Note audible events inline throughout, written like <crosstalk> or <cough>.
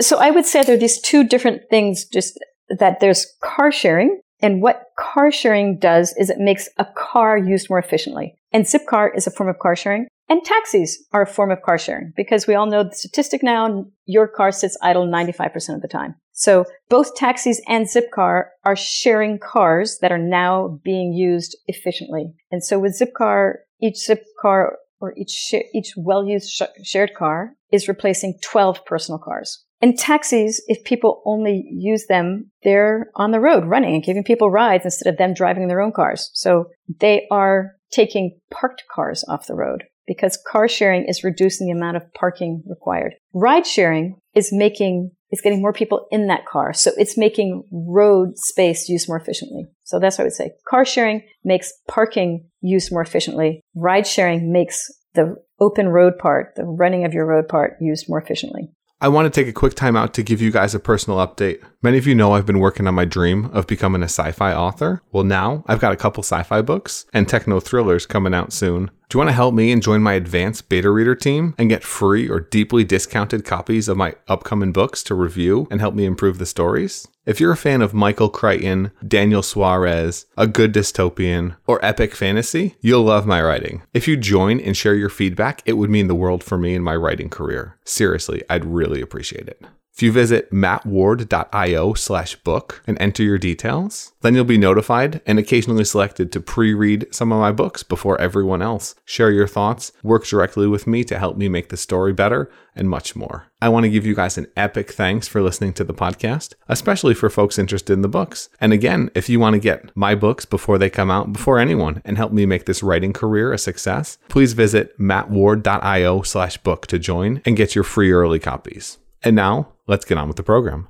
So I would say there are these two different things, just that there's car sharing. And what car sharing does is it makes a car used more efficiently. And Zipcar is a form of car sharing. And taxis are a form of car sharing because we all know the statistic now, your car sits idle 95% of the time. So both taxis and Zipcar are sharing cars that are now being used efficiently. And so with Zipcar, each Zipcar or each, sh- each well-used sh- shared car is replacing 12 personal cars. And taxis, if people only use them, they're on the road running and giving people rides instead of them driving their own cars. So they are taking parked cars off the road because car sharing is reducing the amount of parking required. Ride sharing is making, is getting more people in that car. So it's making road space used more efficiently. So that's what I would say. Car sharing makes parking used more efficiently. Ride sharing makes the open road part, the running of your road part used more efficiently. I want to take a quick time out to give you guys a personal update. Many of you know I've been working on my dream of becoming a sci fi author. Well, now I've got a couple sci fi books and techno thrillers coming out soon. Do you want to help me and join my advanced beta reader team and get free or deeply discounted copies of my upcoming books to review and help me improve the stories? If you're a fan of Michael Crichton, Daniel Suarez, A Good Dystopian, or epic fantasy, you'll love my writing. If you join and share your feedback, it would mean the world for me in my writing career. Seriously, I'd really appreciate it. If you visit mattward.io slash book and enter your details, then you'll be notified and occasionally selected to pre-read some of my books before everyone else. Share your thoughts, work directly with me to help me make the story better, and much more. I want to give you guys an epic thanks for listening to the podcast, especially for folks interested in the books. And again, if you want to get my books before they come out, before anyone, and help me make this writing career a success, please visit mattward.io slash book to join and get your free early copies. And now, let's get on with the program.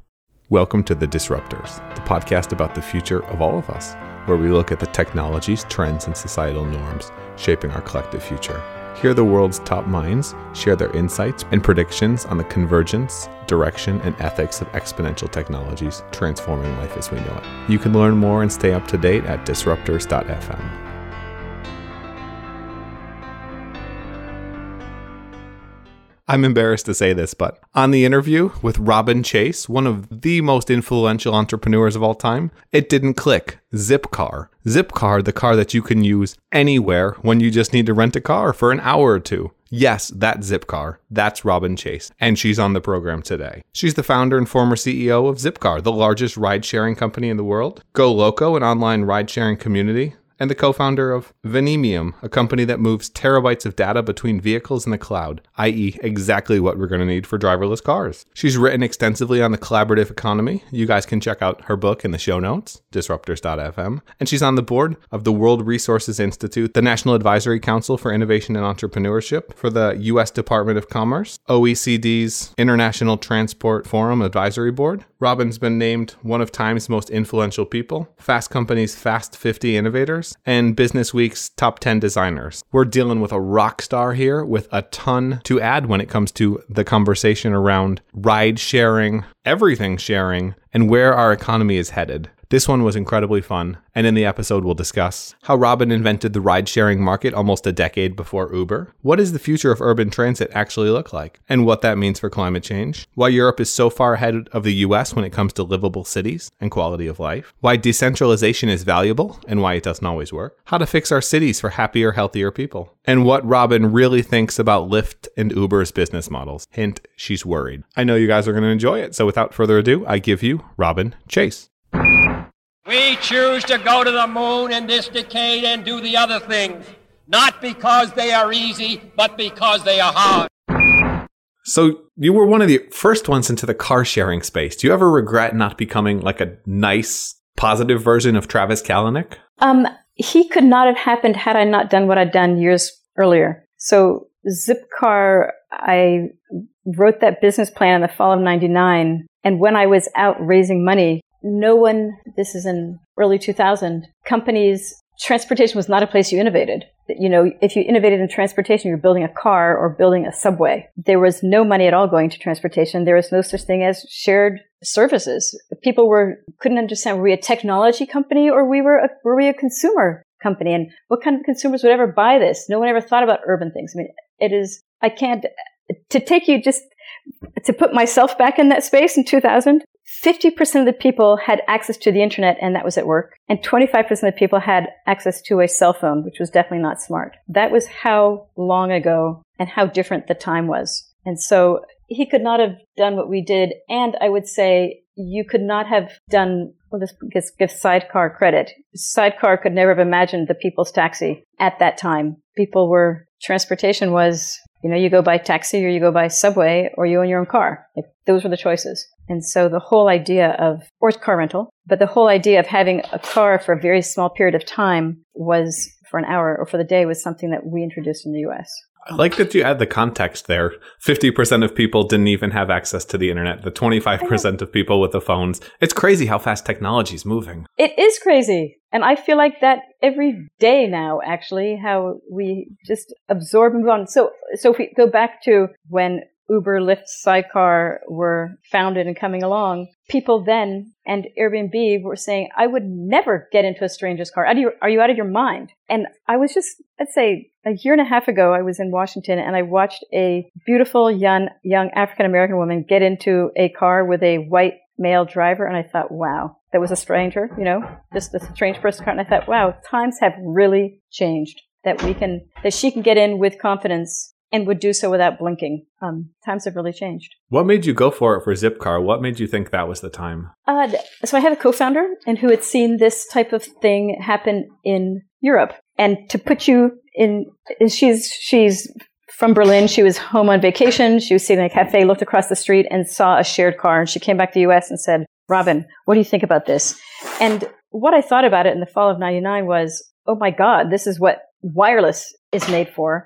Welcome to The Disruptors, the podcast about the future of all of us, where we look at the technologies, trends, and societal norms shaping our collective future. Hear the world's top minds share their insights and predictions on the convergence, direction, and ethics of exponential technologies transforming life as we know it. You can learn more and stay up to date at disruptors.fm. I'm embarrassed to say this, but on the interview with Robin Chase, one of the most influential entrepreneurs of all time, it didn't click. Zipcar. Zipcar, the car that you can use anywhere when you just need to rent a car for an hour or two. Yes, that Zipcar. That's Robin Chase, and she's on the program today. She's the founder and former CEO of Zipcar, the largest ride sharing company in the world. Go Loco, an online ride sharing community and the co founder of Veniam, a company that moves terabytes of data between vehicles in the cloud, i.e., exactly what we're going to need for driverless cars. She's written extensively on the collaborative economy. You guys can check out her book in the show notes, disruptors.fm. And she's on the board of the World Resources Institute, the National Advisory Council for Innovation and Entrepreneurship for the U.S. Department of Commerce, OECD's International Transport Forum Advisory Board. Robin's been named one of Time's most influential people, Fast Company's Fast 50 Innovators and Business Week's top 10 designers. We're dealing with a rock star here with a ton to add when it comes to the conversation around ride sharing, everything sharing, and where our economy is headed. This one was incredibly fun, and in the episode, we'll discuss how Robin invented the ride sharing market almost a decade before Uber. What does the future of urban transit actually look like? And what that means for climate change? Why Europe is so far ahead of the US when it comes to livable cities and quality of life? Why decentralization is valuable and why it doesn't always work? How to fix our cities for happier, healthier people? And what Robin really thinks about Lyft and Uber's business models. Hint, she's worried. I know you guys are going to enjoy it, so without further ado, I give you Robin Chase. We choose to go to the moon in this decade and do the other things, not because they are easy, but because they are hard. So you were one of the first ones into the car sharing space. Do you ever regret not becoming like a nice, positive version of Travis Kalanick? Um, he could not have happened had I not done what I'd done years earlier. So Zipcar, I wrote that business plan in the fall of 99. And when I was out raising money no one, this is in early 2000, companies, transportation was not a place you innovated. You know, if you innovated in transportation, you're building a car or building a subway. There was no money at all going to transportation. There was no such thing as shared services. People were, couldn't understand, were we a technology company or we were, a, were we a consumer company? And what kind of consumers would ever buy this? No one ever thought about urban things. I mean, it is, I can't, to take you just to put myself back in that space in 2000, 50% of the people had access to the internet and that was at work. And 25% of the people had access to a cell phone, which was definitely not smart. That was how long ago and how different the time was. And so he could not have done what we did. And I would say you could not have done, well, this gives, give Sidecar credit. Sidecar could never have imagined the people's taxi at that time. People were, transportation was, you know, you go by taxi or you go by subway or you own your own car. Like, those were the choices. And so the whole idea of, or car rental, but the whole idea of having a car for a very small period of time was for an hour or for the day was something that we introduced in the US. I like that you add the context there. 50% of people didn't even have access to the internet, the 25% of people with the phones. It's crazy how fast technology is moving. It is crazy. And I feel like that every day now, actually, how we just absorb and move on. So, so if we go back to when Uber, Lyft, Sidecar were founded and coming along, people then and Airbnb were saying, I would never get into a stranger's car. Are you, are you out of your mind? And I was just, I'd say a year and a half ago, I was in Washington and I watched a beautiful young, young African American woman get into a car with a white male driver. And I thought, wow, that was a stranger, you know, just a strange person car. And I thought, wow, times have really changed that we can, that she can get in with confidence and would do so without blinking. Um, times have really changed. What made you go for it for Zipcar? What made you think that was the time? Uh, so I have a co-founder and who had seen this type of thing happen in Europe. And to put you in, she's she's from Berlin. She was home on vacation. She was sitting in a cafe, looked across the street, and saw a shared car. And she came back to the U.S. and said, "Robin, what do you think about this?" And what I thought about it in the fall of '99 was, "Oh my God, this is what wireless is made for."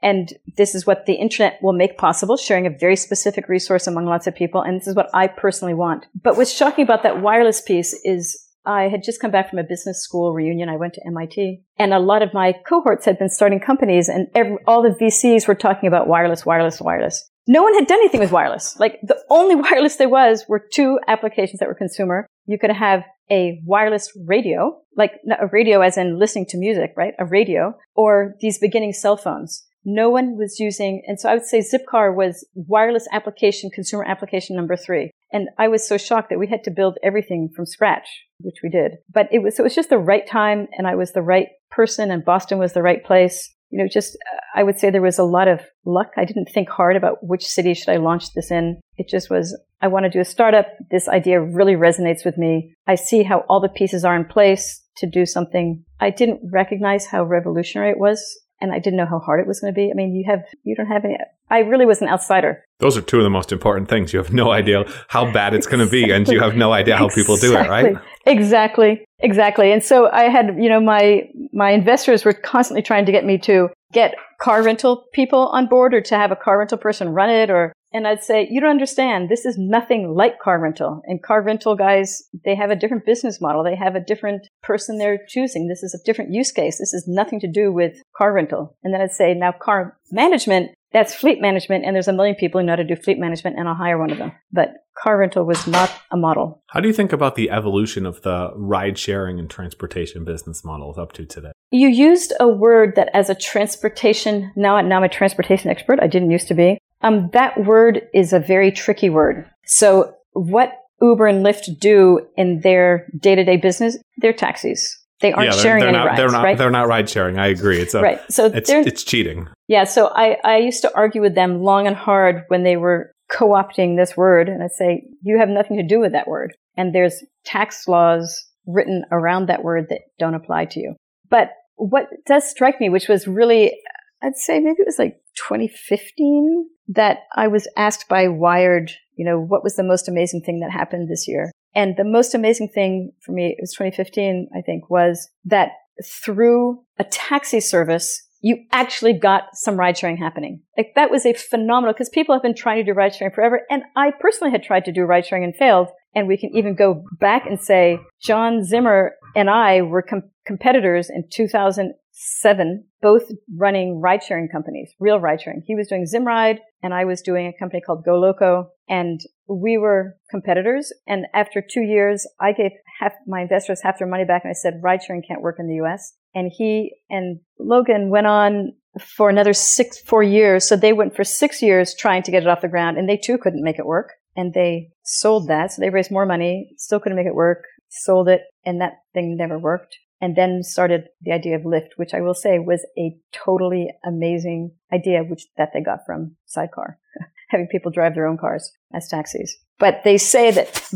And this is what the internet will make possible, sharing a very specific resource among lots of people. And this is what I personally want. But what's shocking about that wireless piece is I had just come back from a business school reunion. I went to MIT and a lot of my cohorts had been starting companies and every, all the VCs were talking about wireless, wireless, wireless. No one had done anything with wireless. Like the only <laughs> wireless there was were two applications that were consumer. You could have a wireless radio, like a radio as in listening to music, right? A radio or these beginning cell phones no one was using, and so I would say Zipcar was wireless application, consumer application number three. And I was so shocked that we had to build everything from scratch, which we did. But it was, it was just the right time and I was the right person and Boston was the right place. You know, just, I would say there was a lot of luck. I didn't think hard about which city should I launch this in. It just was, I want to do a startup. This idea really resonates with me. I see how all the pieces are in place to do something. I didn't recognize how revolutionary it was and I didn't know how hard it was going to be. I mean, you have, you don't have any, I really was an outsider. Those are two of the most important things. You have no idea how bad it's going to be and you have no idea how people do it, right? Exactly. Exactly. And so I had, you know, my, my investors were constantly trying to get me to get car rental people on board or to have a car rental person run it or and I'd say, you don't understand. This is nothing like car rental. And car rental guys, they have a different business model. They have a different person they're choosing. This is a different use case. This has nothing to do with car rental. And then I'd say, now car management, that's fleet management. And there's a million people who know how to do fleet management and I'll hire one of them. But car rental was not a model. How do you think about the evolution of the ride sharing and transportation business models up to today? You used a word that as a transportation, now, now I'm a transportation expert. I didn't used to be. Um, that word is a very tricky word. So what Uber and Lyft do in their day-to-day business, they're taxis. They aren't yeah, sharing they're any not, rides, they're not, right? They're not ride sharing. I agree. It's a, right. So it's, it's cheating. Yeah. So I, I used to argue with them long and hard when they were co-opting this word. And I'd say, you have nothing to do with that word. And there's tax laws written around that word that don't apply to you. But what does strike me, which was really, I'd say maybe it was like 2015 that I was asked by Wired, you know, what was the most amazing thing that happened this year? And the most amazing thing for me, it was 2015, I think, was that through a taxi service, you actually got some ride sharing happening. Like that was a phenomenal, because people have been trying to do ride sharing forever. And I personally had tried to do ride sharing and failed. And we can even go back and say John Zimmer and I were com- competitors in 2000 seven, both running ride sharing companies, real ride sharing. He was doing Zimride and I was doing a company called Go Loco and we were competitors. And after two years, I gave half my investors half their money back and I said, ride sharing can't work in the US. And he and Logan went on for another six, four years. So they went for six years trying to get it off the ground and they too couldn't make it work. And they sold that. So they raised more money, still couldn't make it work, sold it, and that thing never worked. And then started the idea of Lyft, which I will say was a totally amazing idea, which that they got from Sidecar, <laughs> having people drive their own cars as taxis. But they say that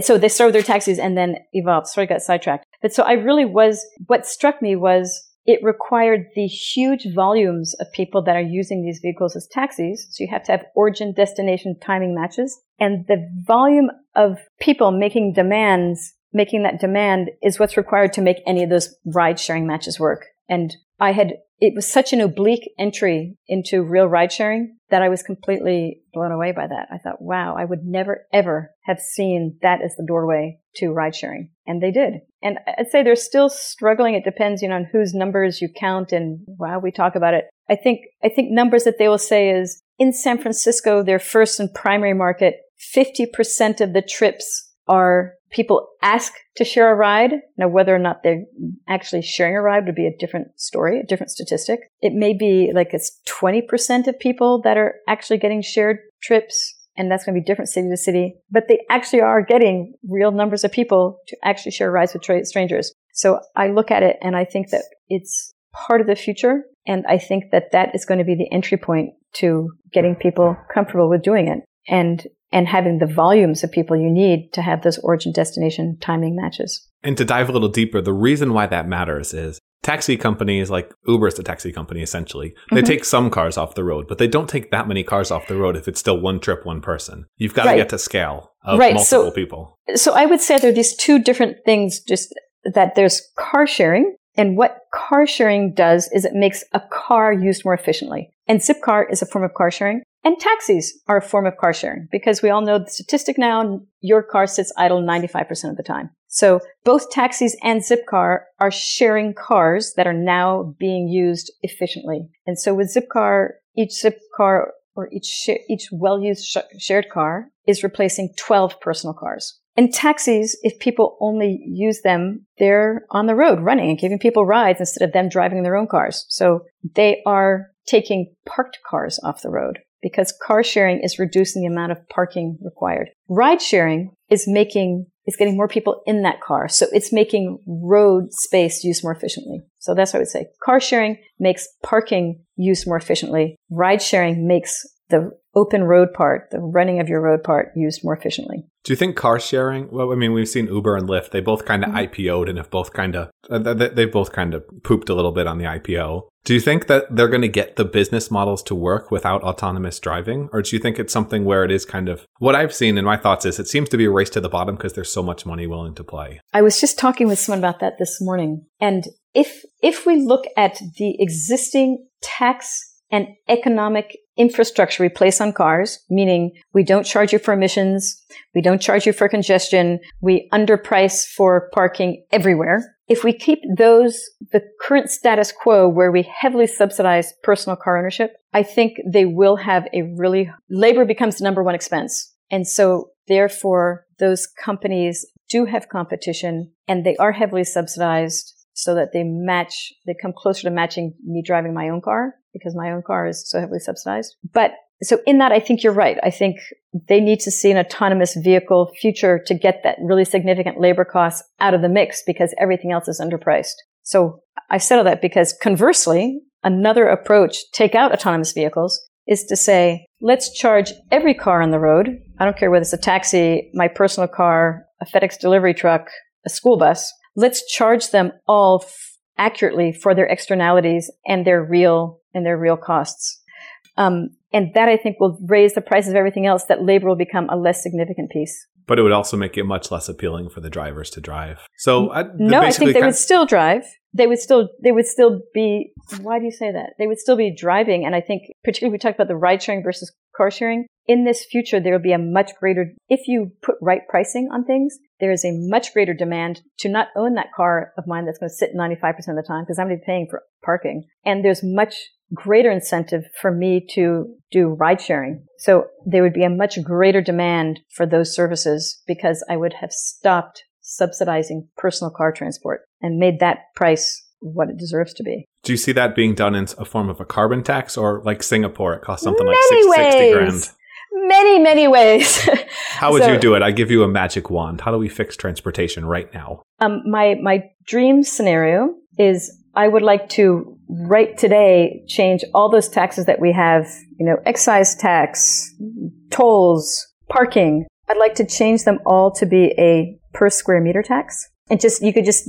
so they started their taxis and then evolved. Sorry, got sidetracked. But so I really was, what struck me was it required the huge volumes of people that are using these vehicles as taxis. So you have to have origin destination timing matches and the volume of people making demands, making that demand is what's required to make any of those ride sharing matches work. And I had, it was such an oblique entry into real ride sharing that I was completely blown away by that. I thought, wow, I would never ever have seen that as the doorway to ride sharing. And they did. And I'd say they're still struggling. It depends, you know, on whose numbers you count and wow, we talk about it. I think, I think numbers that they will say is in San Francisco, their first and primary market, 50% of the trips are people ask to share a ride. Now, whether or not they're actually sharing a ride would be a different story, a different statistic. It may be like it's 20% of people that are actually getting shared trips. And that's going to be different city to city, but they actually are getting real numbers of people to actually share rides with tra- strangers. So I look at it and I think that it's part of the future. And I think that that is going to be the entry point to getting people comfortable with doing it. And and having the volumes of people you need to have those origin destination timing matches. And to dive a little deeper, the reason why that matters is taxi companies like Uber is a taxi company essentially. They mm-hmm. take some cars off the road, but they don't take that many cars off the road if it's still one trip, one person. You've got right. to get to scale of right. multiple so, people. So I would say there are these two different things just that there's car sharing and what car sharing does is it makes a car used more efficiently. And Zipcar is a form of car sharing. And taxis are a form of car sharing because we all know the statistic now, your car sits idle 95% of the time. So both taxis and Zipcar are sharing cars that are now being used efficiently. And so with Zipcar, each Zipcar or each, sh- each well-used sh- shared car is replacing 12 personal cars. And taxis, if people only use them, they're on the road running and giving people rides instead of them driving their own cars. So they are taking parked cars off the road because car sharing is reducing the amount of parking required. Ride sharing is making, is getting more people in that car. So it's making road space used more efficiently. So that's what I would say. Car sharing makes parking used more efficiently. Ride sharing makes the open road part, the running of your road part used more efficiently. Do you think car sharing? Well, I mean, we've seen Uber and Lyft. They both kind of mm-hmm. IPO'd and have both kind of uh, they they've both kind of pooped a little bit on the IPO. Do you think that they're going to get the business models to work without autonomous driving, or do you think it's something where it is kind of what I've seen in my thoughts is it seems to be a race to the bottom because there's so much money willing to play. I was just talking with someone about that this morning, and if if we look at the existing tax and economic infrastructure we place on cars, meaning we don't charge you for emissions, we don't charge you for congestion, we underprice for parking everywhere. If we keep those, the current status quo where we heavily subsidize personal car ownership, I think they will have a really, labor becomes the number one expense. And so therefore those companies do have competition and they are heavily subsidized so that they match, they come closer to matching me driving my own car because my own car is so heavily subsidized. But so in that, I think you're right. I think they need to see an autonomous vehicle future to get that really significant labor costs out of the mix because everything else is underpriced. So I said all that because conversely, another approach, take out autonomous vehicles, is to say, let's charge every car on the road. I don't care whether it's a taxi, my personal car, a FedEx delivery truck, a school bus. Let's charge them all f- accurately for their externalities and their real and their real costs. Um, and that I think will raise the prices of everything else. That labor will become a less significant piece. But it would also make it much less appealing for the drivers to drive. So uh, no, I think they would still drive. They would still they would still be. Why do you say that? They would still be driving. And I think <laughs> particularly we talked about the ride sharing versus car sharing. In this future, there will be a much greater, if you put right pricing on things, there is a much greater demand to not own that car of mine that's going to sit 95% of the time because I'm going to be paying for parking. And there's much greater incentive for me to do ride sharing. So there would be a much greater demand for those services because I would have stopped subsidizing personal car transport and made that price what it deserves to be. Do you see that being done in a form of a carbon tax or like Singapore? It costs something Many like 60, 60 grand. Many, many ways. <laughs> How would So- you do it? I give you a magic wand. How do we fix transportation right now? Um, my my dream scenario is I would like to right today change all those taxes that we have. You know, excise tax, tolls, parking. I'd like to change them all to be a per square meter tax, and just you could just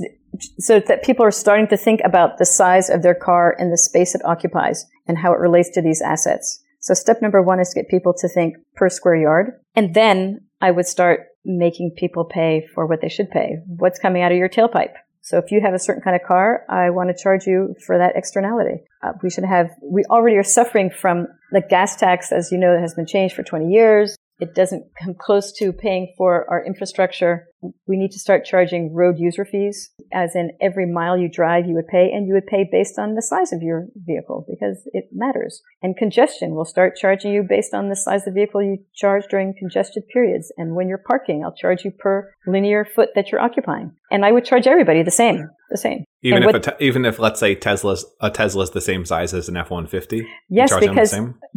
so that people are starting to think about the size of their car and the space it occupies and how it relates to these assets. So step number one is to get people to think per square yard. And then I would start making people pay for what they should pay. What's coming out of your tailpipe? So if you have a certain kind of car, I want to charge you for that externality. Uh, we should have, we already are suffering from the gas tax, as you know, that has been changed for 20 years. It doesn't come close to paying for our infrastructure. We need to start charging road user fees, as in every mile you drive, you would pay, and you would pay based on the size of your vehicle because it matters. And congestion will start charging you based on the size of the vehicle you charge during congested periods. And when you're parking, I'll charge you per linear foot that you're occupying. And I would charge everybody the same, the same. Even And if what- a te- even if let's say Tesla's a Tesla's the same size as an F one fifty, Yes, charge them the because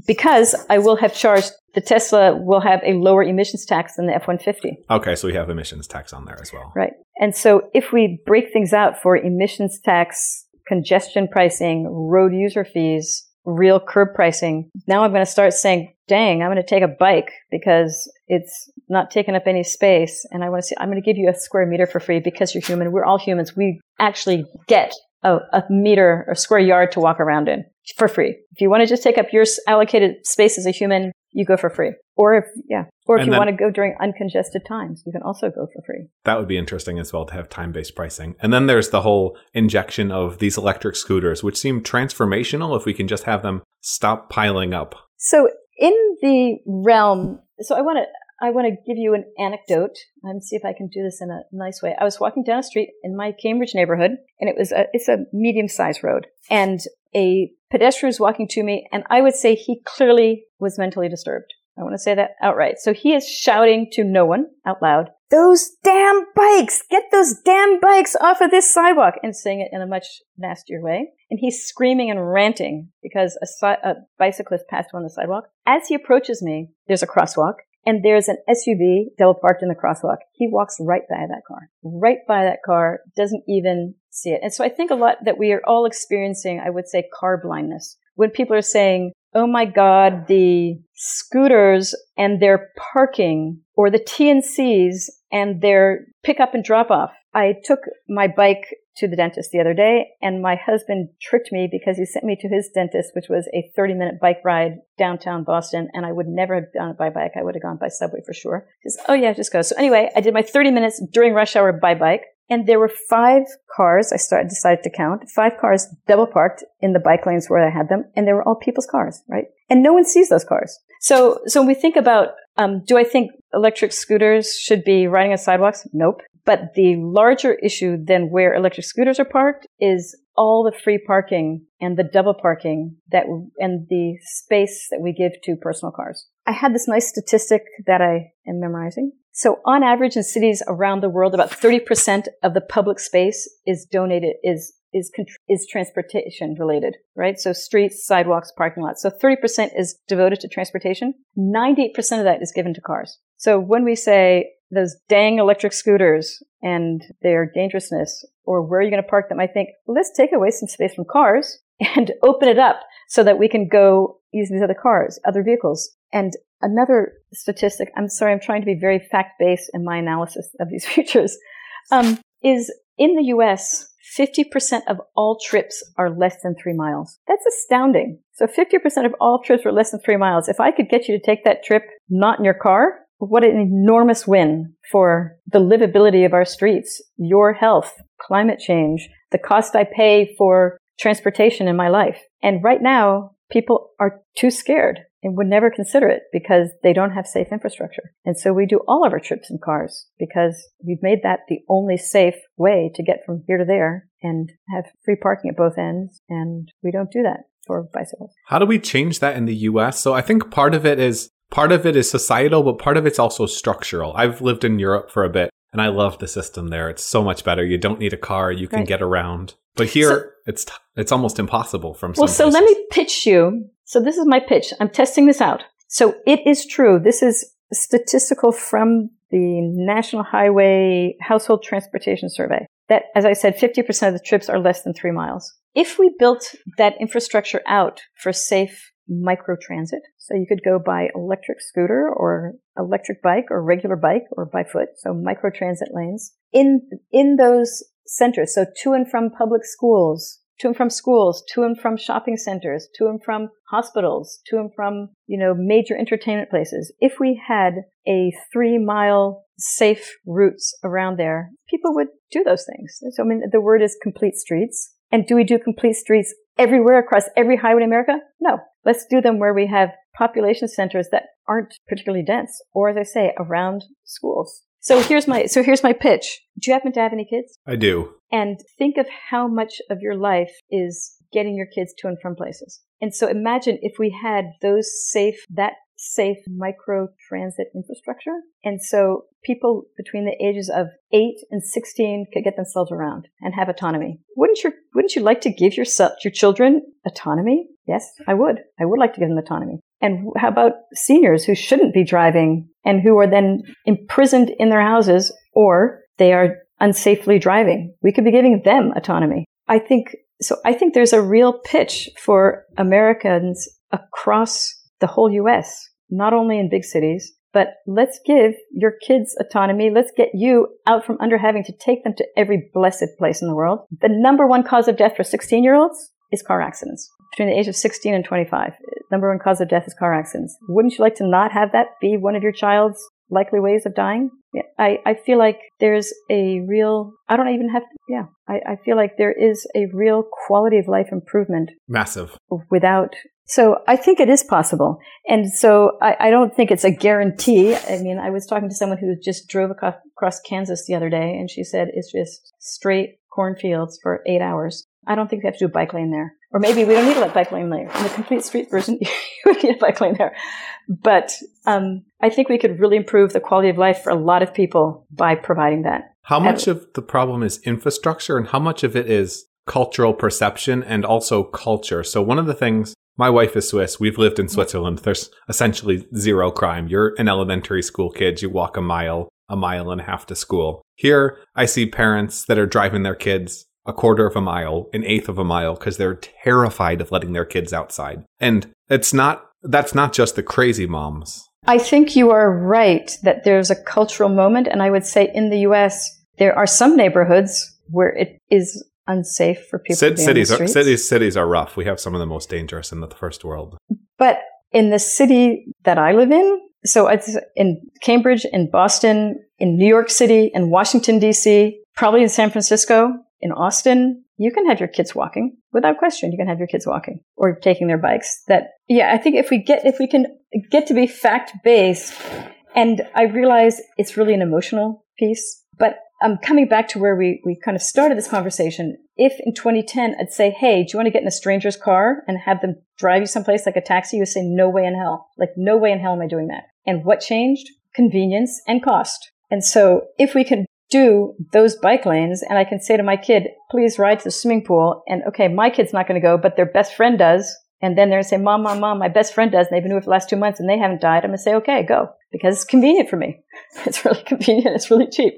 because I will have charged the Tesla will have a lower emissions tax than the F-150. Okay, so we have emissions tax on there as well. Right. And so if we break things out for emissions tax, congestion pricing, road user fees, real curb pricing, now I'm going to start saying, dang, I'm going to take a bike because it's not taking up any space. And I want to say, I'm going to give you a square meter for free because you're human. We're all humans. We actually get a, a meter or square yard to walk around in for free. If you want to just take up your allocated space as a human, you go for free. Or if, yeah, or if And you then- want to go during uncongested times, you can also go for free. That would be interesting as well to have time based pricing. And then there's the whole injection of these electric scooters, which seem transformational if we can just have them stop piling up. So in the realm, so I want to I want to give you an anecdote and see if I can do this in a nice way. I was walking down a street in my Cambridge neighborhood, and it was a it's a medium sized road, and a pedestrian was walking to me, and I would say he clearly was mentally disturbed. I want to say that outright. So he is shouting to no one out loud, "Those damn bikes! Get those damn bikes off of this sidewalk!" and saying it in a much nastier way. And he's screaming and ranting because a, si- a bicyclist passed on the sidewalk. As he approaches me, there's a crosswalk and there's an SUV double parked in the crosswalk. He walks right by that car, right by that car, doesn't even see it. And so I think a lot that we are all experiencing, I would say, car blindness. When people are saying, oh my God, the scooters and their parking or the TNCs and their pick up and drop off. I took my bike to the dentist the other day and my husband tricked me because he sent me to his dentist, which was a 30 minute bike ride downtown Boston. And I would never have done it by bike. I would have gone by subway for sure. He says, oh yeah, just go. So anyway, I did my 30 minutes during rush hour by bike. And there were five cars. I started, decided to count five cars double parked in the bike lanes where I had them. And they were all people's cars, right? And no one sees those cars. So, so when we think about, um, do I think electric scooters should be riding on sidewalks? Nope. But the larger issue than where electric scooters are parked is all the free parking and the double parking that, and the space that we give to personal cars. I had this nice statistic that I am memorizing. So on average in cities around the world, about 30% of the public space is donated, is, is, is transportation related, right? So streets, sidewalks, parking lots. So 30% is devoted to transportation. 98% of that is given to cars. So when we say those dang electric scooters and their dangerousness, or where are you going to park them? I think let's take away some space from cars and <laughs> open it up so that we can go use these other cars, other vehicles. And another statistic, I'm sorry, I'm trying to be very fact based in my analysis of these <laughs> futures, um, is in the US, 50% of all trips are less than three miles. That's astounding. So 50% of all trips are less than three miles. If I could get you to take that trip not in your car, what an enormous win for the livability of our streets, your health, climate change, the cost I pay for transportation in my life. And right now, people are too scared and would never consider it because they don't have safe infrastructure. And so we do all of our trips in cars because we've made that the only safe way to get from here to there and have free parking at both ends. And we don't do that for bicycles. How do we change that in the US? So I think part of it is part of it is societal, but part of it's also structural. I've lived in Europe for a bit And I love the system there. It's so much better. You don't need a car. You can Right. get around. But here, So- it's it's almost impossible from some Well, so let me pitch you. So this is my pitch. I'm testing this out. So it is true. This is statistical from the National Highway Household Transportation Survey that, as I said, 50% of the trips are less than three miles. If we built that infrastructure out for safe microtransit, so you could go by electric scooter or electric bike or regular bike or by foot, so microtransit lanes in, in those centers, so to and from public schools, to and from schools, to and from shopping centers, to and from hospitals, to and from, you know, major entertainment places. If we had a three mile safe routes around there, people would do those things. So, I mean, the word is complete streets. And do we do complete streets everywhere across every highway in America? No. Let's do them where we have population centers that aren't particularly dense, or as I say, around schools. So here's my, so here's my pitch. Do you happen to have any kids? I do. and think of how much of your life is getting your kids to and from places. And so imagine if we had those safe, that safe micro transit infrastructure. And so people between the ages of eight and 16 could get themselves around and have autonomy. Wouldn't you, wouldn't you like to give yourself, your children autonomy? Yes, I would. I would like to give them autonomy. And how about seniors who shouldn't be driving and who are then imprisoned in their houses or they are unsafely driving? We could be giving them autonomy. I think so. I think there's a real pitch for Americans across the whole US, not only in big cities, but let's give your kids autonomy. Let's get you out from under having to take them to every blessed place in the world. The number one cause of death for 16 year olds is car accidents. Between the age of 16 and 25, number one cause of death is car accidents. Wouldn't you like to not have that be one of your child's likely ways of dying? Yeah, I, I feel like there's a real, I don't even have to, yeah, I, I feel like there is a real quality of life improvement Massive. without. So I think it is possible. And so I, I don't think it's a guarantee. I mean, I was talking to someone who just drove across Kansas the other day and she said it's just straight cornfields for eight hours. I don't think we have to do a bike lane there. Or maybe we don't need a bike lane there. In the complete street version, <laughs> you would need a bike lane there. But um, I think we could really improve the quality of life for a lot of people by providing that. How much of the problem is infrastructure and how much of it is cultural perception and also culture? So one of the things my wife is Swiss. We've lived in Switzerland. There's essentially zero crime. You're an elementary school kid. You walk a mile, a mile and a half to school. Here, I see parents that are driving their kids a quarter of a mile, an eighth of a mile, because they're terrified of letting their kids outside. And it's not, that's not just the crazy moms. I think you are right that there's a cultural moment. And I would say in the US, there are some neighborhoods where it is unsafe for people be cities, are, cities, cities are rough. We have some of the most dangerous in the first world. But in the city that I live in, so it's in Cambridge, in Boston, in New York City, in Washington, D.C., probably in San Francisco, in Austin, you can have your kids walking without question. You can have your kids walking or taking their bikes. That, yeah, I think if we get, if we can get to be fact based, and I realize it's really an emotional piece, but I'm coming back to where we, we kind of started this conversation. If in 2010 I'd say, hey, do you want to get in a stranger's car and have them drive you someplace like a taxi? You would say, no way in hell. Like, no way in hell am I doing that. And what changed? Convenience and cost. And so if we can do those bike lanes and I can say to my kid, please ride to the swimming pool. And okay, my kid's not going to go, but their best friend does. And then they're going to say, mom, mom, mom, my best friend does. And they've been doing it for the last two months and they haven't died. I'm going to say, okay, go because it's convenient for me. <laughs> It's really convenient. It's really cheap.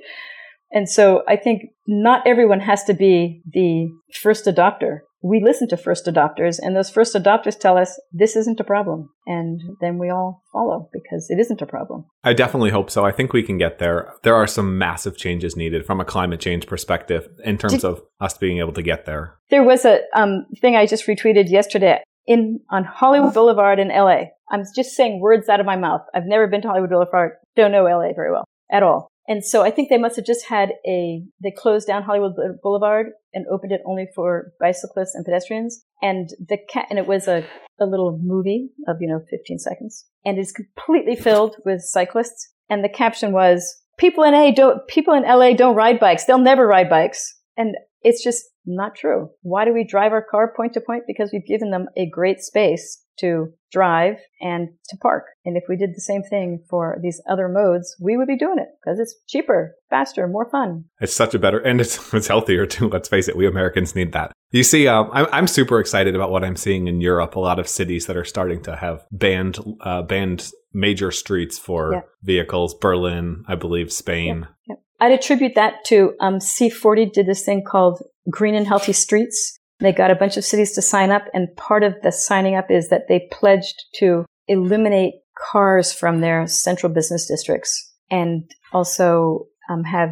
And so I think not everyone has to be the first adopter. We listen to first adopters and those first adopters tell us this isn't a problem. And then we all follow because it isn't a problem. I definitely hope so. I think we can get there. There are some massive changes needed from a climate change perspective in terms Did- of us being able to get there. There was a um, thing I just retweeted yesterday in on Hollywood Boulevard in LA. I'm just saying words out of my mouth. I've never been to Hollywood Boulevard. Don't know LA very well at all. And so I think they must have just had a, they closed down Hollywood Boulevard and opened it only for bicyclists and pedestrians. And the cat, and it was a, a little movie of, you know, 15 seconds and it's completely filled with cyclists. And the caption was, people in A don't, people in LA don't ride bikes. They'll never ride bikes. And it's just not true. Why do we drive our car point to point? Because we've given them a great space to drive and to park. And if we did the same thing for these other modes, we would be doing it because it's cheaper, faster, more fun. It's such a better, and it's, <laughs> it's healthier too. Let's face it. We Americans need that. You see, um, I'm, I'm super excited about what I'm seeing in Europe. A lot of cities that are starting to have banned, uh, banned major streets for yeah. vehicles. Berlin, I believe, Spain. Yeah. Yeah. I'd attribute that to um, C40 did this thing called Green and Healthy Streets. They got a bunch of cities to sign up, and part of the signing up is that they pledged to eliminate cars from their central business districts and also um, have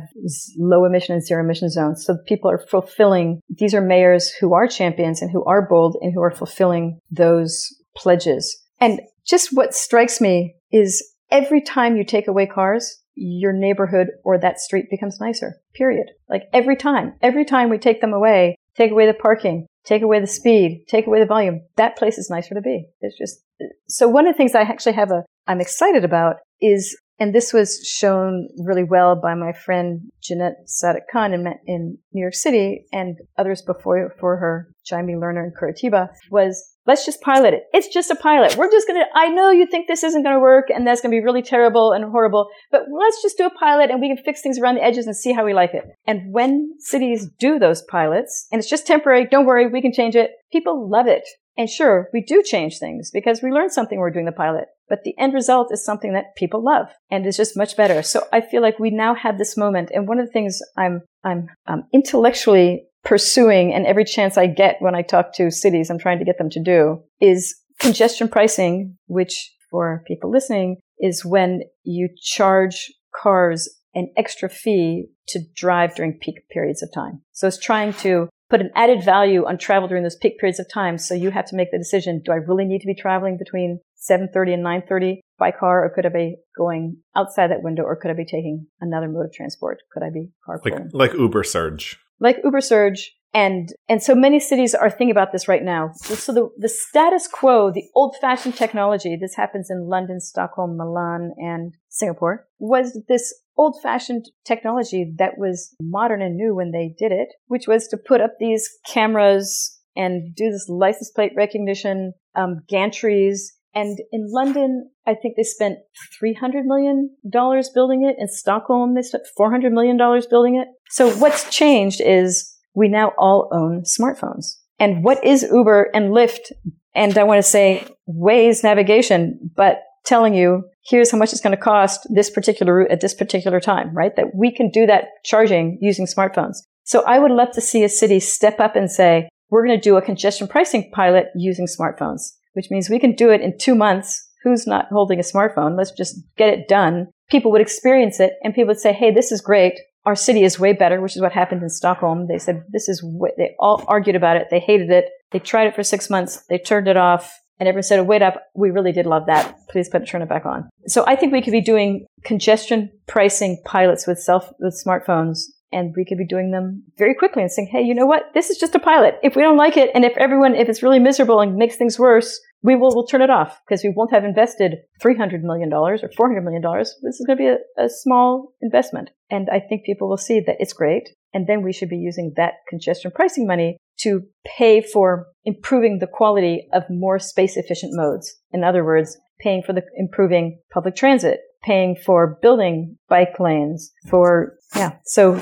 low emission and zero emission zones. So people are fulfilling, these are mayors who are champions and who are bold and who are fulfilling those pledges. And just what strikes me is every time you take away cars, your neighborhood or that street becomes nicer. Period. Like every time, every time we take them away, take away the parking, take away the speed, take away the volume, that place is nicer to be. It's just, so one of the things I actually have a, I'm excited about is, and this was shown really well by my friend Janette Sadik Khan in, in New York City and others before for her, Jaime Lerner and Curitiba, was Let's just pilot it. It's just a pilot. We're just going to, I know you think this isn't going to work and that's going to be really terrible and horrible, but let's just do a pilot and we can fix things around the edges and see how we like it. And when cities do those pilots, and it's just temporary, don't worry, we can change it, people love it. And sure, we do change things because we learned something we're doing the pilot, but the end result is something that people love and is just much better. So I feel like we now have this moment. And one of the things I'm, I'm um, intellectually pursuing and every chance I get when I talk to cities, I'm trying to get them to do is congestion pricing, which for people listening is when you charge cars an extra fee to drive during peak periods of time. So it's trying to put an added value on travel during those peak periods of time. So you have to make the decision, do I really need to be traveling between 7.30 and 9.30 by car or could I be going outside that window or could I be taking another mode of transport? Could I be carpooling? Like, like Uber Surge like Uber Surge. And, and so many cities are thinking about this right now. So the, the status quo, the old fashioned technology, this happens in London, Stockholm, Milan, and Singapore, was this old fashioned technology that was modern and new when they did it, which was to put up these cameras and do this license plate recognition, um, gantries, and in London, I think they spent $300 million building it. In Stockholm, they spent $400 million building it. So what's changed is we now all own smartphones. And what is Uber and Lyft? And I want to say Waze navigation, but telling you here's how much it's going to cost this particular route at this particular time, right? That we can do that charging using smartphones. So I would love to see a city step up and say, we're going to do a congestion pricing pilot using smartphones which means we can do it in two months. Who's not holding a smartphone? Let's just get it done. People would experience it and people would say, Hey, this is great. Our city is way better, which is what happened in Stockholm. They said, this is what they all argued about it. They hated it. They tried it for six months. They turned it off and everyone said, wait up. We really did love that. Please put, turn it back on. So I think we could be doing congestion pricing pilots with self, with smartphones and we could be doing them very quickly and saying, Hey, you know what? This is just a pilot. If we don't like it and if everyone, if it's really miserable and makes things worse, we will we'll turn it off because we won't have invested $300 million or $400 million. This is going to be a, a small investment. And I think people will see that it's great. And then we should be using that congestion pricing money to pay for improving the quality of more space efficient modes. In other words, paying for the improving public transit, paying for building bike lanes for, yeah. So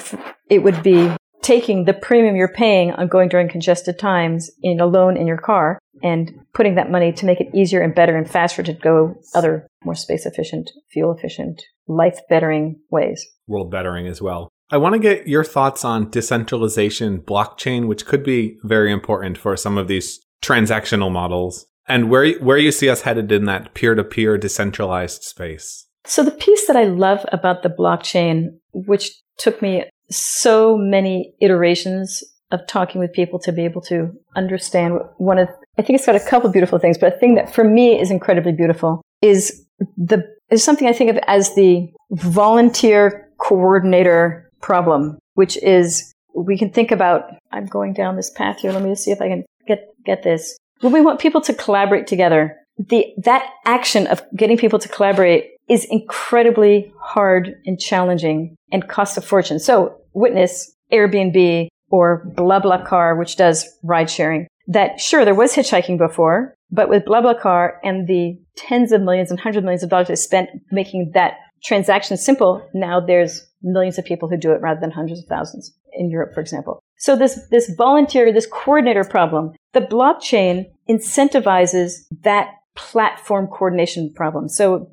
it would be taking the premium you're paying on going during congested times in alone in your car and putting that money to make it easier and better and faster to go other more space efficient, fuel efficient, life bettering ways. World bettering as well. I want to get your thoughts on decentralization, blockchain, which could be very important for some of these transactional models, and where where you see us headed in that peer to peer decentralized space. So the piece that I love about the blockchain, which took me so many iterations of talking with people to be able to understand one of I think it's got a couple beautiful things, but a thing that for me is incredibly beautiful is the is something I think of as the volunteer coordinator problem, which is we can think about I'm going down this path here. Let me see if I can get get this. When we want people to collaborate together, the that action of getting people to collaborate is incredibly hard and challenging and costs a fortune. So witness Airbnb or BlaBlaCar, which does ride sharing. That sure, there was hitchhiking before, But with BlaBlaCar and the tens of millions and hundreds of millions of dollars they spent making that transaction simple, now there's millions of people who do it rather than hundreds of thousands in Europe, for example. So this, this volunteer, this coordinator problem, the blockchain incentivizes that platform coordination problem. So,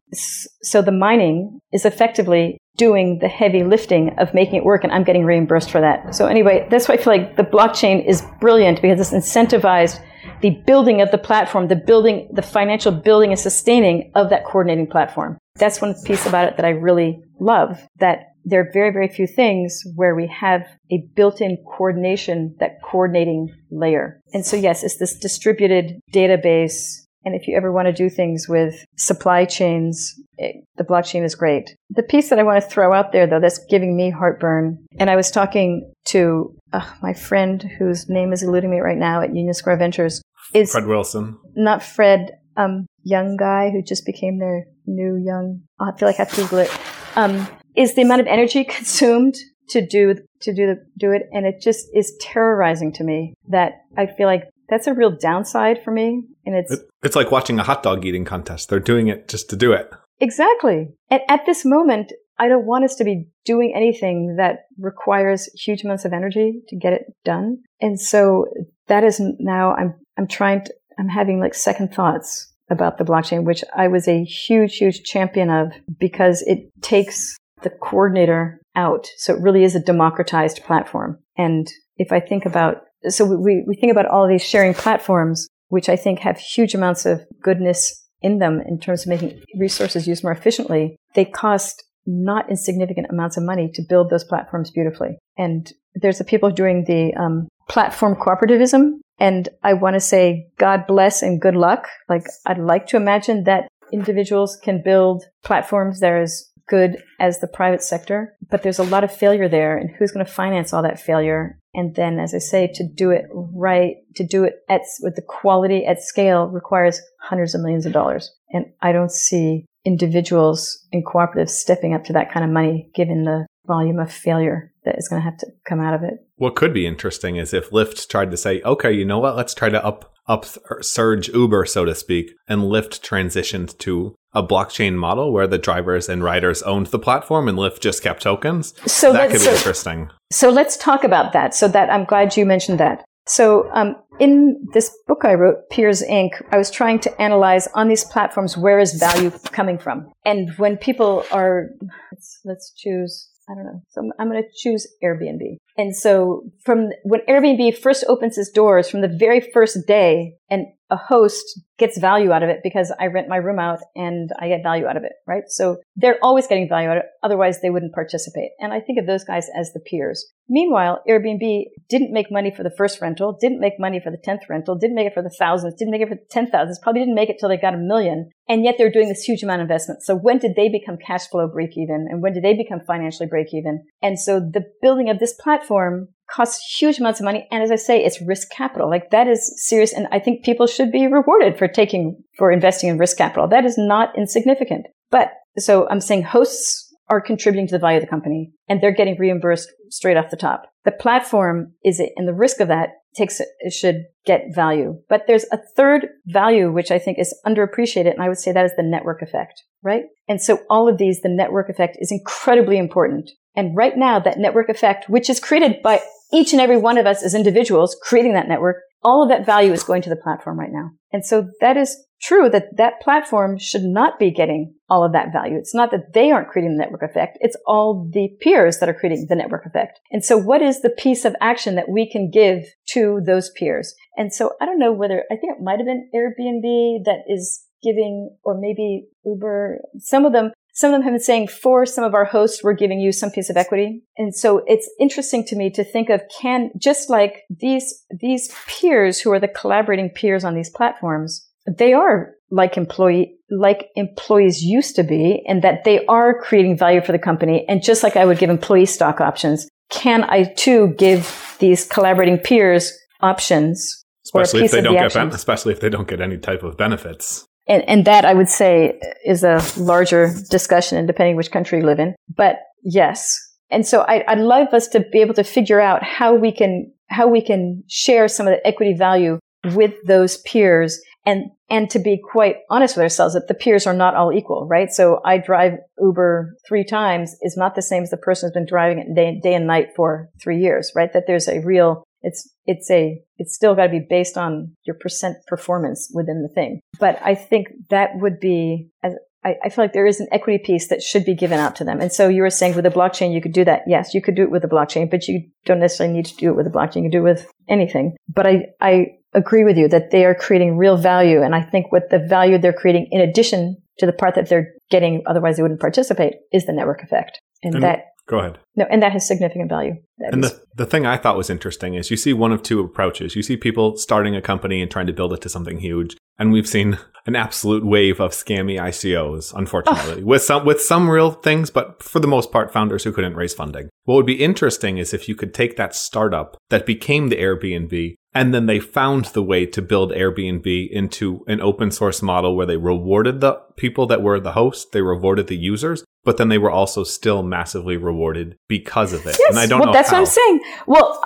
so the mining is effectively doing the heavy lifting of making it work and I'm getting reimbursed for that. So anyway, that's why I feel like the blockchain is brilliant because it's incentivized the building of the platform, the building, the financial building and sustaining of that coordinating platform. That's one piece about it that I really love that there are very, very few things where we have a built-in coordination, that coordinating layer. And so yes, it's this distributed database. And if you ever want to do things with supply chains, it, the blockchain is great. The piece that I want to throw out there, though, that's giving me heartburn, and I was talking to uh, my friend whose name is eluding me right now at Union Square Ventures, is Fred Wilson. Not Fred, um, young guy who just became their new young. I feel like I have to Google it. Um, is the amount of energy <laughs> consumed to do to do the, do it, and it just is terrorizing to me that I feel like that's a real downside for me. And it's it's like watching a hot dog eating contest. They're doing it just to do it. Exactly. And at this moment, I don't want us to be doing anything that requires huge amounts of energy to get it done. And so that is now I'm I'm trying to I'm having like second thoughts about the blockchain, which I was a huge, huge champion of because it takes the coordinator out. So it really is a democratized platform. And if I think about, so we, we think about all these sharing platforms, which I think have huge amounts of goodness in them in terms of making resources used more efficiently. They cost not insignificant amounts of money to build those platforms beautifully. And there's the people doing the um, platform cooperativism. And I want to say God bless and good luck. Like I'd like to imagine that individuals can build platforms that as good as the private sector, but there's a lot of failure there. And who's going to finance all that failure? And then, as I say, to do it right, to do it at, with the quality at scale requires hundreds of millions of dollars. And I don't see individuals and cooperatives stepping up to that kind of money given the volume of failure that is going to have to come out of it. What could be interesting is if Lyft tried to say, okay, you know what, let's try to up up surge Uber, so to speak, and Lyft transitioned to a blockchain model where the drivers and riders owned the platform and Lyft just kept tokens. So that could be so, interesting. So let's talk about that. So that I'm glad you mentioned that. So um, in this book I wrote, Peers Inc., I was trying to analyze on these platforms where is value coming from, and when people are let's, let's choose I don't know. So I'm, I'm going to choose Airbnb. And so from when Airbnb first opens its doors from the very first day and a host gets value out of it because I rent my room out and I get value out of it, right? So they're always getting value out of it. Otherwise they wouldn't participate. And I think of those guys as the peers. Meanwhile, Airbnb didn't make money for the first rental, didn't make money for the 10th rental, didn't make it for the thousands, didn't make it for the 10,000s, probably didn't make it till they got a million. And yet they're doing this huge amount of investment. So when did they become cash flow break even? And when did they become financially break even? And so the building of this platform costs huge amounts of money. And as I say, it's risk capital. Like that is serious. And I think people should be rewarded for taking, for investing in risk capital. That is not insignificant. But so I'm saying hosts are contributing to the value of the company and they're getting reimbursed straight off the top. The platform is it, and the risk of that takes, it should get value. But there's a third value, which I think is underappreciated. And I would say that is the network effect, right? And so all of these, the network effect is incredibly important. And right now, that network effect, which is created by each and every one of us as individuals creating that network, all of that value is going to the platform right now. And so that is true that that platform should not be getting all of that value. It's not that they aren't creating the network effect. It's all the peers that are creating the network effect. And so what is the piece of action that we can give to those peers? And so I don't know whether, I think it might have been Airbnb that is giving, or maybe Uber, some of them some of them have been saying for some of our hosts, we're giving you some piece of equity. And so it's interesting to me to think of can, just like these, these peers who are the collaborating peers on these platforms, they are like employee, like employees used to be and that they are creating value for the company. And just like I would give employee stock options, can I too give these collaborating peers options? Especially if they don't get, ben- especially if they don't get any type of benefits. And, and that I would say is a larger discussion and depending which country you live in. But yes. And so I, I'd love us to be able to figure out how we can, how we can share some of the equity value with those peers And, and to be quite honest with ourselves, that the peers are not all equal, right? So I drive Uber three times is not the same as the person who's been driving it day, day and night for three years, right? That there's a real, it's, it's a, it's still got to be based on your percent performance within the thing. But I think that would be, as, I, I, feel like there is an equity piece that should be given out to them. And so you were saying with a blockchain, you could do that. Yes, you could do it with a blockchain, but you don't necessarily need to do it with a blockchain. You can do it with anything. But I, I agree with you that they are creating real value. And I think what the value they're creating in addition to the part that they're getting, otherwise they wouldn't participate, is the network effect. And, and that Go ahead. No, and that has significant value. That and is- the, the thing I thought was interesting is you see one of two approaches. You see people starting a company and trying to build it to something huge. And we've seen an absolute wave of scammy ICOs, unfortunately, oh. with some with some real things, but for the most part, founders who couldn't raise funding. What would be interesting is if you could take that startup that became the Airbnb and then they found the way to build Airbnb into an open source model where they rewarded the people that were the host, they rewarded the users, but then they were also still massively rewarded because of it. Yes, and I don't well. That's how. what I'm saying. Well,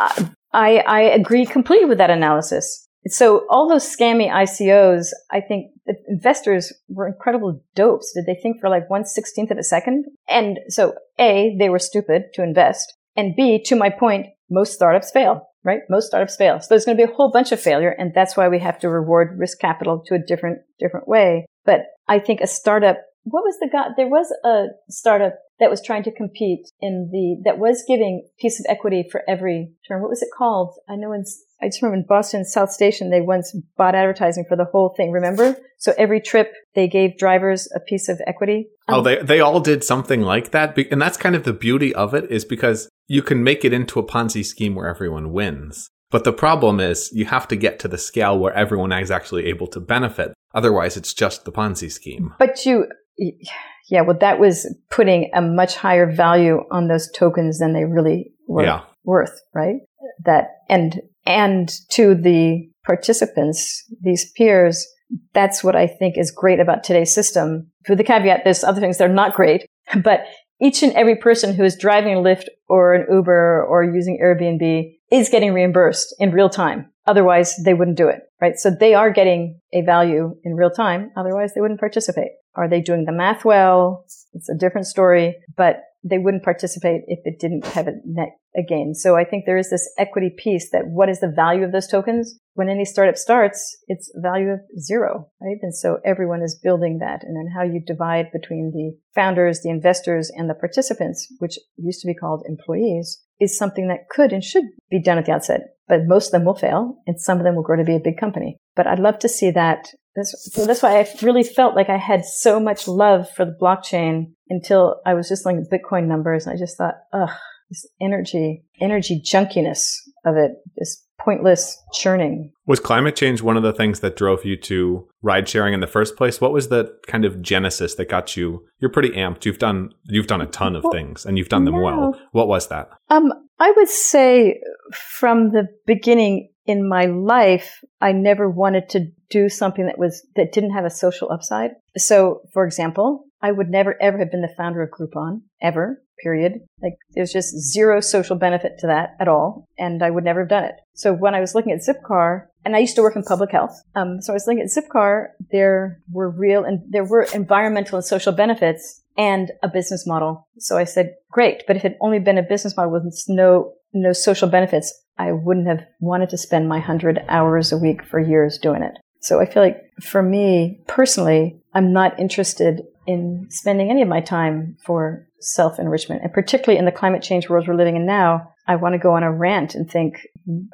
I, I agree completely with that analysis. So all those scammy ICOs, I think the investors were incredible dopes. Did they think for like one sixteenth of a second? And so A, they were stupid to invest. And B, to my point, most startups fail, right? Most startups fail. So there's going to be a whole bunch of failure. And that's why we have to reward risk capital to a different, different way. But I think a startup, what was the guy? There was a startup that was trying to compete in the, that was giving piece of equity for every term. What was it called? I know in I just remember in Boston South Station, they once bought advertising for the whole thing. Remember? So every trip they gave drivers a piece of equity. Oh, they, they all did something like that. And that's kind of the beauty of it is because you can make it into a Ponzi scheme where everyone wins. But the problem is you have to get to the scale where everyone is actually able to benefit. Otherwise, it's just the Ponzi scheme. But you, yeah, well, that was putting a much higher value on those tokens than they really were yeah. worth, right? That, and and to the participants, these peers, that's what I think is great about today's system. With the caveat, there's other things that are not great, <laughs> but each and every person who is driving a Lyft or an Uber or using Airbnb is getting reimbursed in real time. Otherwise, they wouldn't do it, right? So they are getting a value in real time. Otherwise, they wouldn't participate. Are they doing the math well? It's a different story, but they wouldn't participate if it didn't have a net again. So I think there is this equity piece that what is the value of those tokens? When any startup starts, it's value of zero, right? And so everyone is building that. And then how you divide between the founders, the investors, and the participants, which used to be called employees, is something that could and should be done at the outset. But most of them will fail and some of them will grow to be a big company. But I'd love to see that that's, so that's why I really felt like I had so much love for the blockchain until I was just looking at Bitcoin numbers. And I just thought, ugh, this energy, energy junkiness of it, this pointless churning. Was climate change one of the things that drove you to ride sharing in the first place? What was the kind of genesis that got you? You're pretty amped. You've done you've done a ton of well, things and you've done them no. well. What was that? Um, I would say from the beginning in my life, I never wanted to do something that was, that didn't have a social upside. So, for example, I would never ever have been the founder of Groupon, ever, period. Like, there's just zero social benefit to that at all, and I would never have done it. So when I was looking at Zipcar, and I used to work in public health, um, so I was looking at Zipcar, there were real, and there were environmental and social benefits and a business model. So I said, great, but if it had only been a business model with no, no social benefits, I wouldn't have wanted to spend my hundred hours a week for years doing it. So I feel like for me personally, I'm not interested in spending any of my time for self enrichment. And particularly in the climate change world we're living in now, I want to go on a rant and think,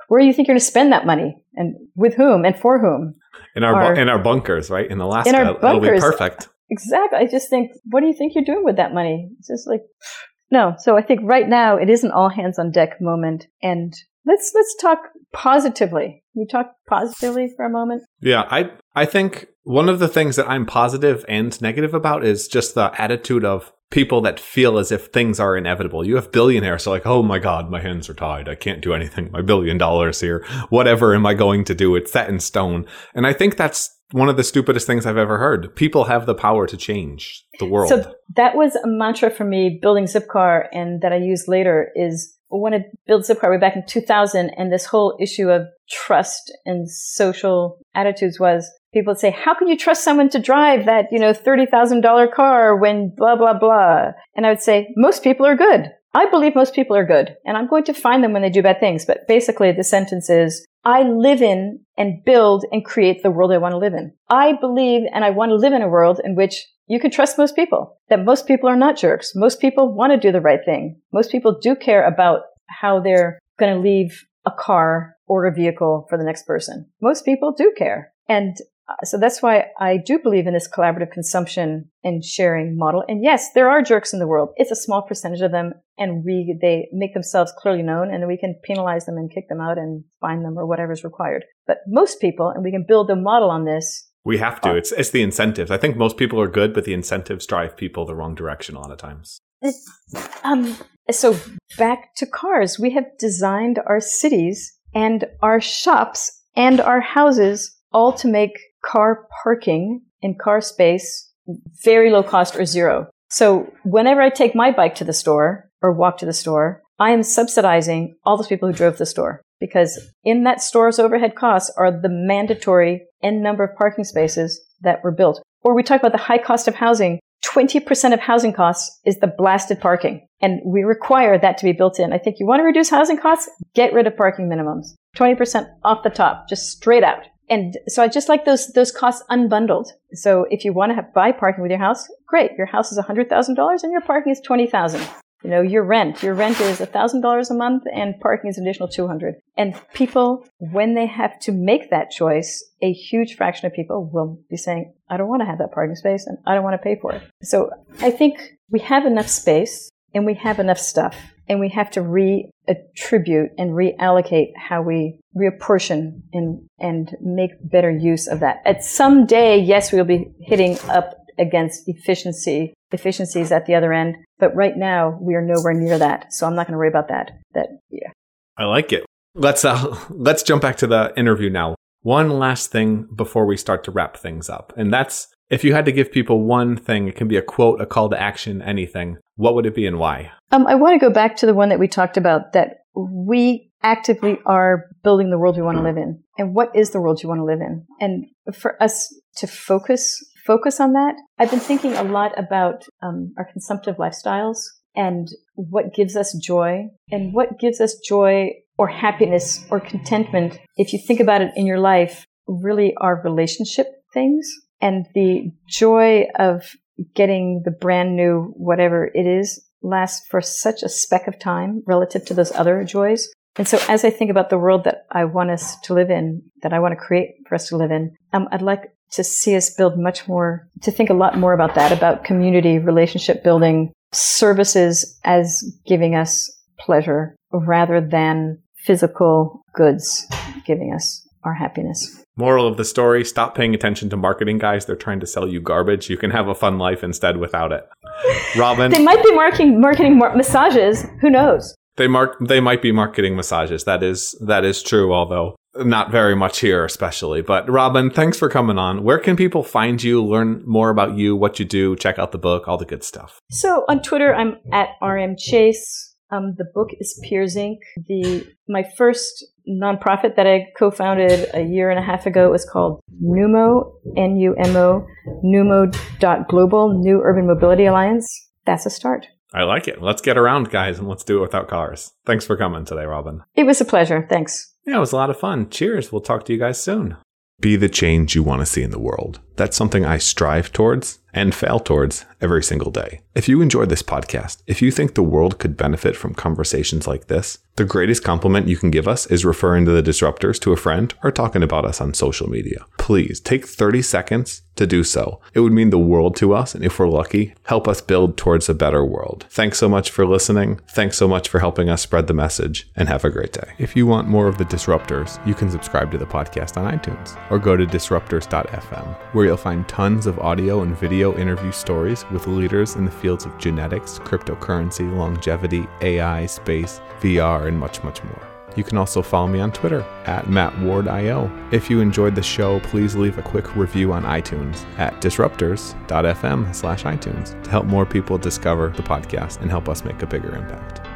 where do you think you're going to spend that money? And with whom and for whom? In our, our in our bunkers, right? In Alaska. In our bunkers. It'll be perfect. Exactly. I just think, what do you think you're doing with that money? It's just like, no. So I think right now it is an all hands on deck moment. And let's, let's talk positively. Can we talk positively for a moment? Yeah. I, I think one of the things that I'm positive and negative about is just the attitude of people that feel as if things are inevitable. You have billionaires, so like, oh my God, my hands are tied. I can't do anything. My billion dollars here. Whatever am I going to do? It's set in stone. And I think that's one of the stupidest things I've ever heard. People have the power to change the world. So that was a mantra for me building Zipcar and that I used later is want to build Zipcar way back in 2000, and this whole issue of trust and social attitudes was people would say, how can you trust someone to drive that, you know, $30,000 car when blah, blah, blah? And I would say, most people are good. I believe most people are good and I'm going to find them when they do bad things. But basically the sentence is, I live in and build and create the world I want to live in. I believe and I want to live in a world in which you can trust most people, that most people are not jerks. Most people want to do the right thing. Most people do care about how they're going to leave a car or a vehicle for the next person. Most people do care. And so that's why I do believe in this collaborative consumption and sharing model. And yes, there are jerks in the world. It's a small percentage of them and we, they make themselves clearly known and then we can penalize them and kick them out and fine them or whatever is required. But most people, and we can build a model on this. We have to. It's, it's the incentives. I think most people are good, but the incentives drive people the wrong direction a lot of times. Um, so back to cars. We have designed our cities and our shops and our houses all to make car parking and car space very low cost or zero. So whenever I take my bike to the store or walk to the store, I am subsidizing all those people who drove the store because in that store's overhead costs are the mandatory n number of parking spaces that were built. Or we talk about the high cost of housing. 20% of housing costs is the blasted parking. And we require that to be built in. I think you want to reduce housing costs? Get rid of parking minimums. 20% off the top, just straight out and so I just like those those costs unbundled. So if you want to have, buy parking with your house, great. Your house is hundred thousand dollars and your parking is twenty thousand. You know your rent. Your rent is thousand dollars a month, and parking is an additional two hundred. And people, when they have to make that choice, a huge fraction of people will be saying, "I don't want to have that parking space, and I don't want to pay for it." So I think we have enough space and we have enough stuff and we have to reattribute and reallocate how we reapportion and, and make better use of that. At some day, yes, we'll be hitting up against efficiency, efficiencies at the other end. But right now, we are nowhere near that. So I'm not going to worry about that. That, yeah. I like it. Let's, uh, <laughs> let's jump back to the interview now. One last thing before we start to wrap things up. And that's if you had to give people one thing, it can be a quote, a call to action, anything, what would it be and why? Um, I want to go back to the one that we talked about that we actively are building the world we want to live in. And what is the world you want to live in? And for us to focus, focus on that, I've been thinking a lot about um, our consumptive lifestyles and what gives us joy and what gives us joy or happiness or contentment. If you think about it in your life, really are relationship things and the joy of getting the brand new whatever it is lasts for such a speck of time relative to those other joys. And so as I think about the world that I want us to live in, that I want to create for us to live in, um, I'd like to see us build much more, to think a lot more about that, about community, relationship building, services as giving us pleasure rather than physical goods giving us our happiness. Moral of the story stop paying attention to marketing guys. They're trying to sell you garbage. You can have a fun life instead without it. Robin. they might be marketing, marketing massages. Who knows? They mark they might be marketing massages. That is that is true, although not very much here especially. But Robin, thanks for coming on. Where can people find you, learn more about you, what you do, check out the book, all the good stuff? So on Twitter I'm at RM Chase. Um, the book is Peers Inc. The my first nonprofit that I co-founded a year and a half ago was called Numo, N-U-M-O, Numo.global, New Urban Mobility Alliance. That's a start. I like it. Let's get around, guys, and let's do it without cars. Thanks for coming today, Robin. It was a pleasure. Thanks. Yeah, it was a lot of fun. Cheers. We'll talk to you guys soon. Be the change you want to see in the world. That's something I strive towards and fail towards every single day. If you enjoyed this podcast, if you think the world could benefit from conversations like this, the greatest compliment you can give us is referring to the disruptors to a friend or talking about us on social media. Please take 30 seconds to do so. It would mean the world to us, and if we're lucky, help us build towards a better world. Thanks so much for listening. Thanks so much for helping us spread the message, and have a great day. If you want more of the disruptors, you can subscribe to the podcast on iTunes or go to disruptors.fm, where you'll find tons of audio and video interview stories with leaders in the fields of genetics, cryptocurrency, longevity, AI, space, VR, and much, much more. You can also follow me on Twitter at MattWardIO. If you enjoyed the show, please leave a quick review on iTunes at disruptors.fm slash iTunes to help more people discover the podcast and help us make a bigger impact.